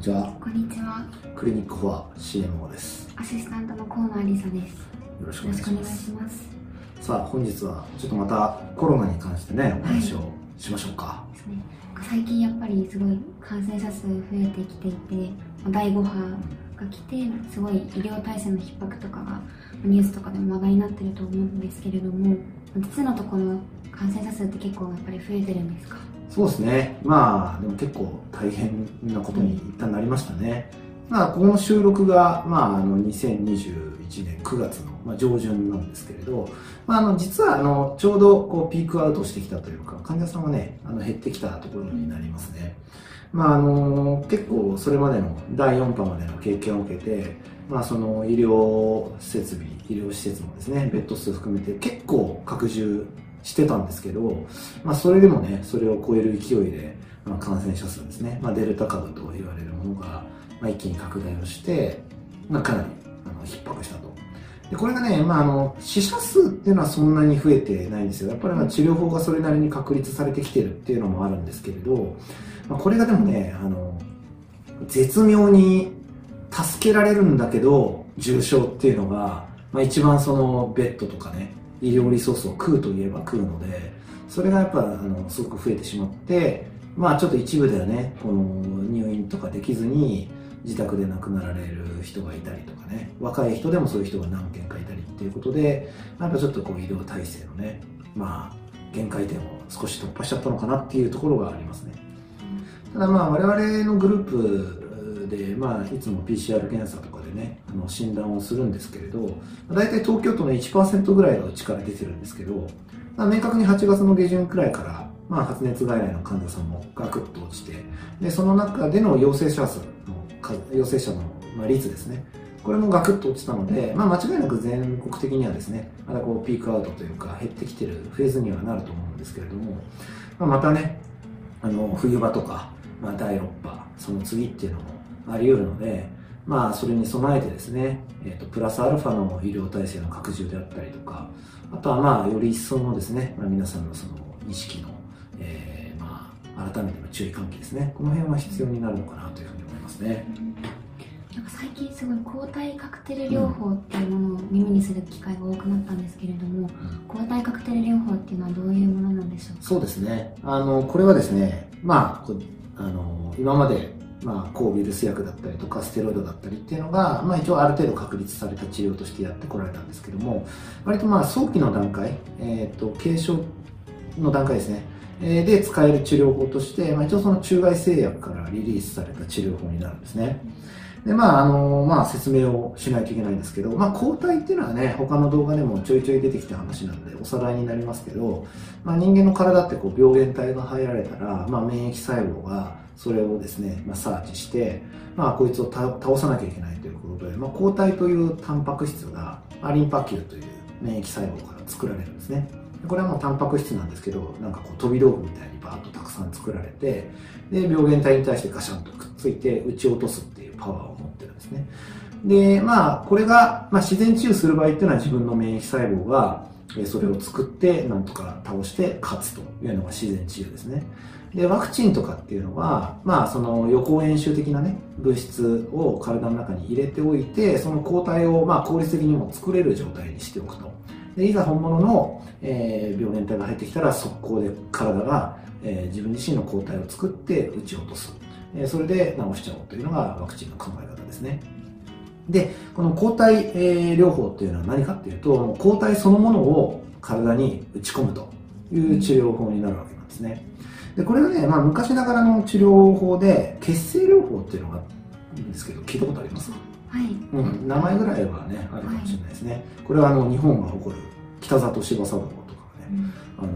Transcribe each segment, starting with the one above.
にちは。こんにちは。クリニックフォア CMO です。アシスタントの河野有沙です。よよろしくお願いします。します。さあ、本日はちょっとまたコロナに関してね、お話をしましょうか。ですね。最近やっぱりすごい感染者数増えてきていて、第5波が来て、すごい医療体制の逼迫とかがニュースとかでも話題になってると思うんですけれども、実のところ感染者数って結構やっぱり増えてるんですか？そうですね。まあ、でも結構大変なことに一旦なりましたね。まあ、この収録が、まあ、あの、2021年9月の、まあ、上旬なんですけれど、まあ、あの、実は、あの、ちょうど、こう、ピークアウトしてきたというか、患者さんはね、あの、減ってきたところになりますね。まあ、あの、結構、それまでの第4波までの経験を受けて、まあ、その、医療設備、医療施設もですね、ベッド数含めて結構拡充してたんですけど、まあ、それでもね、それを超える勢いで、まあ、感染者数ですね、まあ、デルタ株と言われるものが、まあ、一気に拡大をして、まあ、かなりあの逼迫したと。でこれがね、まあ、あの死者数っていうのはそんなに増えてないんですよ。やっぱりまあ治療法がそれなりに確立されてきてるっていうのもあるんですけれど、まあ、これがでもね、あの絶妙に助けられるんだけど、重症っていうのが、まあ、一番そのベッドとかね、医療リソースを食うといえば食うので、それがやっぱあのすごく増えてしまって、まあちょっと一部ではね、この入院とかできずに自宅で亡くなられる人がいたりとかね、若い人でもそういう人が何件かいたりっていうことで、やっぱちょっとこう医療体制のね、まあ限界点を少し突破しちゃったのかなっていうところがありますね。ただまあ我々のグループで、まあいつも PCR 検査とかでね、あの診断をするんですけれど、大体東京都の1%ぐらいがうちから出てるんですけど、ま明確に8月の下旬くらいから、まあ、発熱外来の患者さんもガクッと落ちて、でその中での陽性者数の、陽性者のま率ですね、これもガクッと落ちたので、まあ、間違いなく全国的にはですね、またこうピークアウトというか減ってきてるフェーズにはなると思うんですけれども、まあ、またね、あの冬場とか、まあ、第6波、その次っていうのもあり得るので、まあ、それに備えてですね、えー、とプラスアルファの医療体制の拡充であったりとか、あとはまあ、より一層のですね、まあ、皆さんのその意識の、えーまあ、改めての注意喚起ですね、この辺は必要になるのかなというふうに思いますね。なんか最近すごい抗体カクテル療法っていうものを耳にする機会が多くなったんですけれども、抗体カクテル療法っていうのはどういうものなんでしょうか？そうですね。あの、これはですね、まあ、あの、今まで、まあ、抗ウイルス薬だったりとか、ステロイドだったりっていうのが、まあ、一応ある程度確立された治療としてやってこられたんですけども、割とまあ、早期の段階、えっ、と、軽症の段階ですね。で使える治療法として、まあ、一応その中外製薬からリリースされた治療法になるんですね。で、まあ、あの、まあ、説明をしないといけないんですけど、まあ、抗体っていうのはね、他の動画でもちょいちょい出てきた話なんで、おさらいになりますけど、まあ、人間の体ってこう病原体が入られたら、まあ、免疫細胞がそれをですね、まあ、サーチして、まあ、こいつを倒さなきゃいけないということで、まあ、抗体というタンパク質が、まあ、リンパ球という免疫細胞から作られるんですね。これはもうタンパク質なんですけど、なんかこう飛び道具みたいにバーッとたくさん作られて、で、病原体に対してガシャンとくっついて撃ち落とすっていうパワーを持ってるんですね。で、まあ、これが、まあ、自然治癒する場合っていうのは自分の免疫細胞が、それを作って、なんとか倒して勝つというのが自然治癒ですね。で、ワクチンとかっていうのは、まあ、その予行演習的なね、物質を体の中に入れておいて、その抗体を、まあ、効率的にも作れる状態にしておくと。で、いざ本物の、えー病原体が入ってきたら、速攻で体が、えー自分自身の抗体を作って撃ち落とす。えーそれで治しちゃおうというのがワクチンの考え方ですね。で、この抗体、えー療法っていうのは何かっていうと、抗体そのものを体に打ち込むという治療法になるわけなんですね。で、これがね、まあ昔ながらの治療法で、血清療法っていうのがあるんですけど、聞いたことありますか？はい。うん、名前ぐらいはね、あるかもしれないですね。これはあの、日本が誇る北里柴三郎とかがね、あの、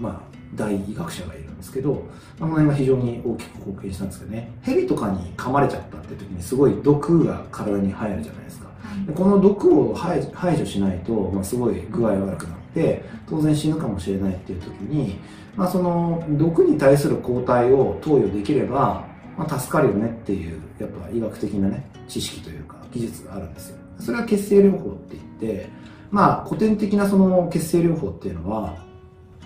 まあ、大医学者がいるんですけど、あの辺が非常に大きく貢献したんですけどね、蛇とかに噛まれちゃったって時にすごい毒が体に入るじゃないですか。でこの毒を排排除しないと、まあ、すごい具合悪くなって、当然死ぬかもしれないっていう時に、まあ、その毒に対する抗体を投与できれば、まあ、助かるよねっていう、やっぱ医学的なね、知識というか技術があるんですよ。それは血清療法って言って、まあ、古典的なその血清療法っていうのは、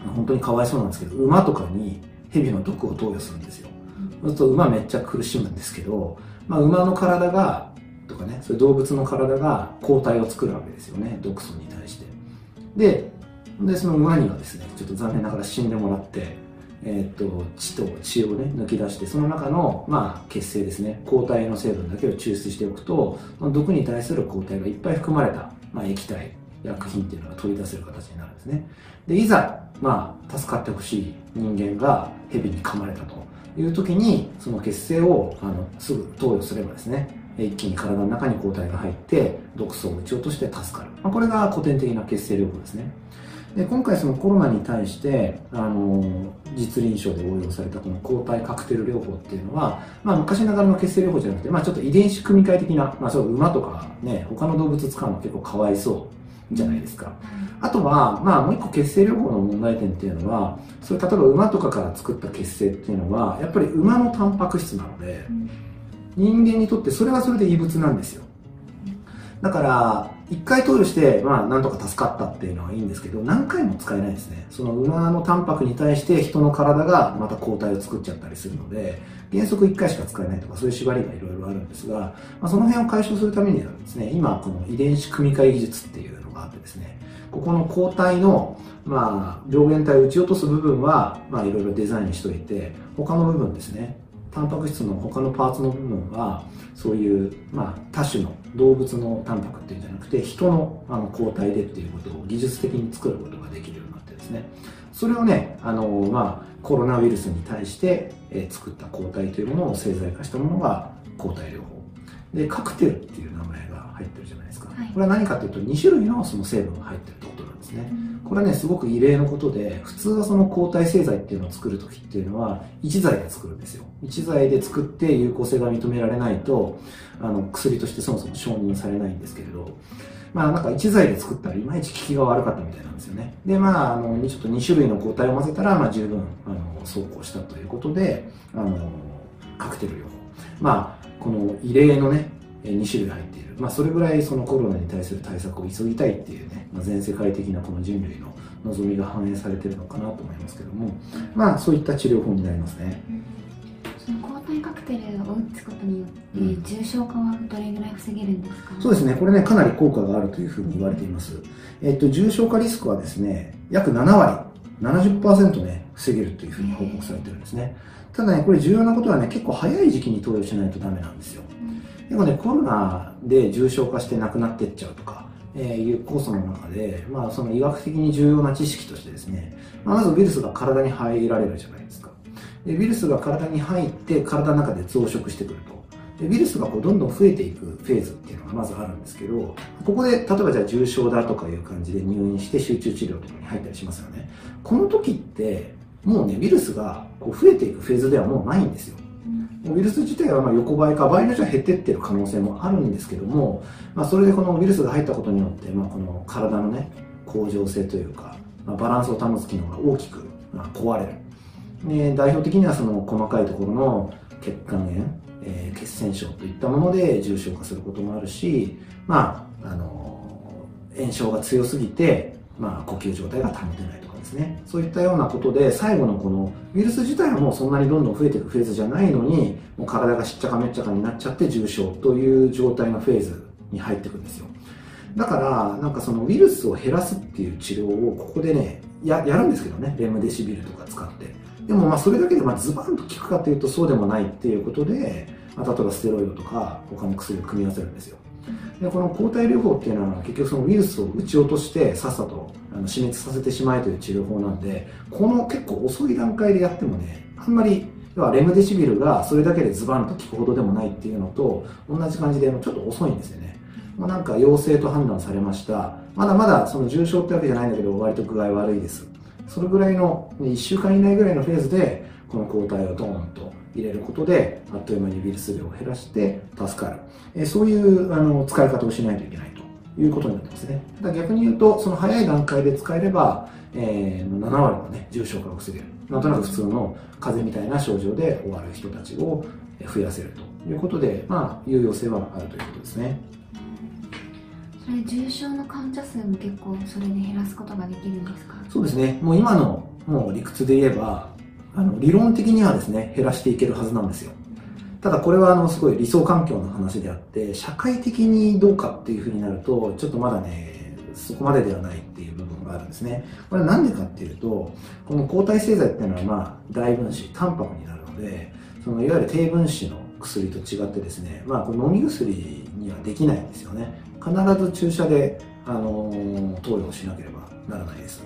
本当にかわいそうなんですけど、馬とかに蛇の毒を投与するんですよ。そうすると馬めっちゃ苦しむんですけど、まあ、馬の体がとかねそういう動物の体が抗体を作るわけですよね。毒素に対して。ででその馬にはですねちょっと残念ながら死んでもらってえーと、血と血を、ね、抜き出してその中の、まあ、血清ですね。抗体の成分だけを抽出しておくと毒に対する抗体がいっぱい含まれた、まあ、液体薬品っていうのが取り出せる形になるんですね。でいざ、まあ、助かってほしい人間が蛇に噛まれたという時にその血清をあのすぐ投与すればですね一気に体の中に抗体が入って毒素を撃ち落として助かる、まあ、これが古典的な血清療法ですね。で今回そのコロナに対してあの実臨床で応用されたこの抗体カクテル療法っていうのは、まあ、昔ながらの血清療法じゃなくて、まあ、ちょっと遺伝子組み換え的な、まあ、そう馬とかね他の動物使うの結構かわいそうじゃないですか、あとは、まあ、もう一個血清療法の問題点っていうのはそれ例えば馬とかから作った血清っていうのはやっぱり馬のタンパク質なので、人間にとってそれはそれで異物なんですよ。だから1回投与して、まあ、なんとか助かったっていうのはいいんですけど何回も使えないですね。その馬のタンパクに対して人の体がまた抗体を作っちゃったりするので原則1回しか使えないとかそういう縛りがいろいろあるんですが、まあ、その辺を解消するためにはですね今この遺伝子組み換え技術っていうのがあってですねここの抗体のまあ、病原体を撃ち落とす部分は、まあ、いろいろデザインしといて他の部分ですねタンパク質の他のパーツの部分はそういう、まあ、多種の動物のタンパクっていうんじゃなくて人のあの抗体でっていうことを技術的に作ることができるようになってですね。それをねあの、まあ、コロナウイルスに対して、えー、作った抗体というものを製剤化したものが抗体療法。でカクテルっていう名前が入ってるじゃないですか、はい、これは何かというと2種類のその成分が入ってるね、これね、すごく異例のことで、普通はその抗体製剤っていうのを作るときっていうのは、1剤で作るんですよ。1剤で作って有効性が認められないと、あの、薬としてそもそも承認されないんですけれど、まあなんか1剤で作ったらいまいち効きが悪かったみたいなんですよね。で、まあ、あの、ちょっと2種類の抗体を混ぜたら、まあ十分、あの、走行したということで、あの、カクテル療法。まあ、この異例のね、2種類入っている、まあ、それぐらいそのコロナに対する対策を急ぎたいっていうね、まあ、全世界的なこの人類の望みが反映されてるのかなと思いますけども、まあ、そういった治療法になりますね。その抗体カクテルを打つことによって、重症化はどれぐらい防げるんですか、そうですね、これね、かなり効果があるというふうに言われています。えっと、重症化リスクはですね、約7割、70%ね、防げるというふうに報告されてるんですね。ただね、これ重要なことはね、結構早い時期に投与しないとダメなんですよ。でもね、コロナで重症化して亡くなってっちゃうとか、えー、いう酵素の中で、まあ、その医学的に重要な知識としてですね、ま、まずウイルスが体に入られるじゃないですか。でウイルスが体に入って体の中で増殖してくると。でウイルスがこうどんどん増えていくフェーズっていうのがまずあるんですけど、ここで例えばじゃあ重症だとかいう感じで入院して集中治療とかに入ったりしますよね。この時って、もうね、ウイルスがこう増えていくフェーズではもうないんですよ。ウイルス自体はま横ばいか場合によっては減ってってる可能性もあるんですけども、まあ、それでこのウイルスが入ったことによって、まあ、この体のね恒常性というか、まあ、バランスを保つ機能が大きく、壊れる。で代表的にはその細かいところの血管炎、えー、血栓症といったもので重症化することもあるし、まあ、あの炎症が強すぎて、まあ、呼吸状態が保てないとか。ですね。そういったようなことで最後のこのウイルス自体はもうそんなにどんどん増えていくフェーズじゃないのにもう体がしっちゃかめっちゃかになっちゃって重症という状態のフェーズに入っていくんですよ。だからなんかそのウイルスを減らすっていう治療をここでねややるんですけどね。レムデシビルとか使って。でもまあそれだけでまあズバンと効くかというとそうでもないっていうことで、まあ、例えばステロイドとか他の薬を組み合わせるんですよ。でこの抗体療法っていうのは結局そのウイルスを撃ち落としてさっさとあの死滅させてしまえという治療法なんでこの結構遅い段階でやってもねあんまり要はレムデシビルがそれだけでズバンと効くほどでもないっていうのと同じ感じでちょっと遅いんですよね、まあ、なんか陽性と判断されました。まだまだその重症ってわけじゃないんだけど割と具合悪いです。それぐらいの1週間以内ぐらいのフェーズでこの抗体をドーンと入れることであっという間にウイルス量を減らして助かる、えそういうあの使い方をしないといけないということになってますね。ただ逆に言うとその早い段階で使えれば、えー、7割の、ね、重症化を防げる。なんとなく普通の風邪みたいな症状で終わる人たちを増やせるということで、まあ、有用性はあるということですね。それ重症の患者数も結構それで減らすことができるんですか？そうですね。もう今のもう理屈で言えばあの理論的にはですね減らしていけるはずなんですよ。ただこれはあのすごい理想環境の話であって社会的にどうかっていうふうになるとちょっとまだねそこまでではないっていう部分があるんですね。これは何でかっていうとこの抗体製剤っていうのはまあ大分子タンパクになるのでそのいわゆる低分子の薬と違ってですね、まあ、これ飲み薬にはできないんですよね。必ず注射で、あのー、投与しなければならないです。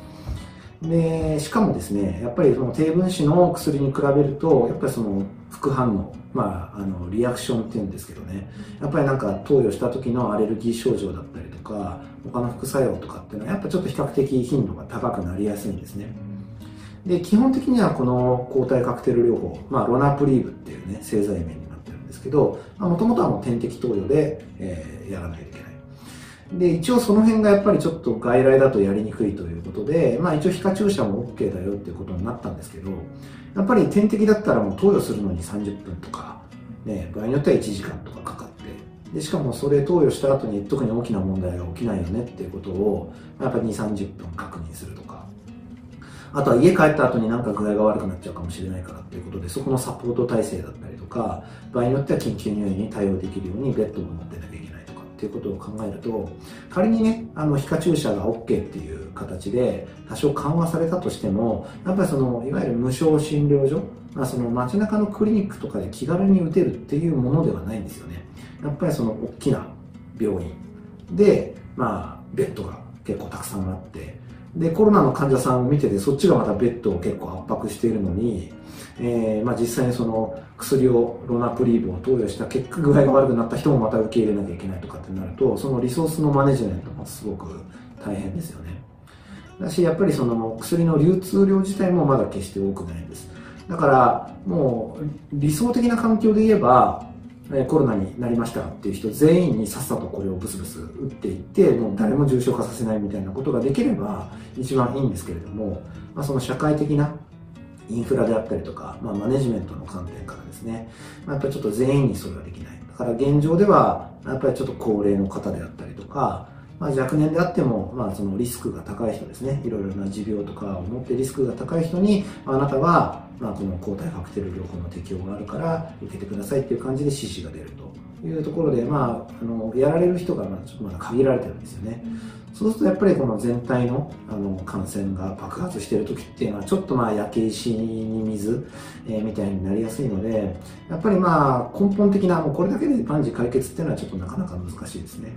でしかもですねやっぱりその低分子の薬に比べるとやっぱりその副反応まあ、あのリアクションっていうんですけどねやっぱりなんか投与した時のアレルギー症状だったりとか他の副作用とかっていうのはやっぱちょっと比較的頻度が高くなりやすいんですね。で基本的にはこの抗体カクテル療法、まあ、ロナプリーブっていうね製剤名になってるんですけどもともとはもう点滴投与で、えー、やらないといけない。で、一応その辺がやっぱりちょっと外来だとやりにくいということで、まあ一応皮下注射も OK だよっていうことになったんですけど、やっぱり点滴だったらもう投与するのに30分とか、ね、場合によっては1時間とかかかって、で、しかもそれ投与した後に特に大きな問題が起きないよねっていうことを、やっぱり2、30分確認するとか、あとは家帰った後になんか具合が悪くなっちゃうかもしれないからっていうことで、そこのサポート体制だったりとか、場合によっては緊急入院に対応できるようにベッドも持ってなきゃいけない。っていうことを考えると仮にねあの皮下注射が OK っていう形で多少緩和されたとしてもやっぱりそのいわゆる無償診療所、まあ、その街中のクリニックとかで気軽に打てるっていうものではないんですよね。やっぱりその大きな病院で、まあ、ベッドが結構たくさんあってでコロナの患者さんを見ててそっちがまたベッドを結構圧迫しているのにえーまあ、実際にその薬をロナプリーブを投与した結果具合が悪くなった人もまた受け入れなきゃいけないとかってなるとそのリソースのマネジメントもすごく大変ですよね。だしやっぱりその薬の流通量自体もまだ決して多くないんです。だからもう理想的な環境で言えばコロナになりましたっていう人全員にさっさとこれをブスブス打っていってもう誰も重症化させないみたいなことができれば一番いいんですけれども、まあ、その社会的なインフラであったりとか、まあ、マネジメントの観点からですね、まあ、やっぱりちょっと全員にそれはできない。だから現状では、やっぱりちょっと高齢の方であったりとか、まあ、若年であっても、まあ、そのリスクが高い人ですね、いろいろな持病とかを持ってリスクが高い人に、あなたは、まあ、この抗体カクテル療法の適用があるから受けてくださいっていう感じで指示が出るというところで、まあ、あのやられる人がまあちょっとまだ限られてるんですよね。そうするとやっぱりこの全体のあの感染が爆発している時っていうのはちょっとまあ焼け石に水、えー、みたいになりやすいのでやっぱりまあ根本的なもうこれだけで万事解決っていうのはちょっとなかなか難しいですね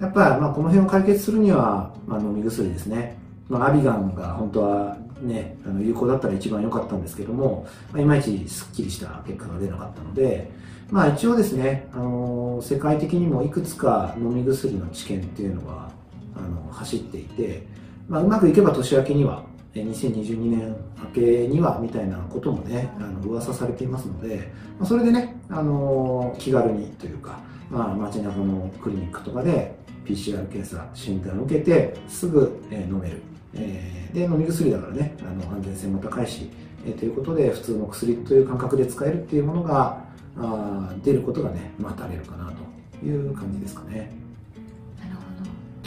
やっぱまあこの辺を解決するには、まあ、飲み薬ですね、まあ、アビガンが本当はね、あの有効だったら一番良かったんですけども、まあ、いまいちすっきりした結果が出なかったので、まあ一応ですね、あの世界的にもいくつか飲み薬の治験っていうのはあの走っていて、まあ、うまくいけば年明けには2022年明けにはみたいなこともねあの噂されていますので、まあ、それでね、あの気軽にというか、まあ、街中のクリニックとかで PCR 検査診断を受けてすぐ、え飲める、えー、で飲み薬だからねあの安全性も高いし、え、ということで普通の薬という感覚で使えるっていうものがあ出ることがね待たれるかなという感じですかね。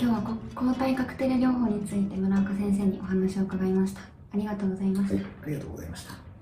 今日は抗体カクテル療法について村岡先生にお話を伺いました。ありがとうございました、はい、ありがとうございました。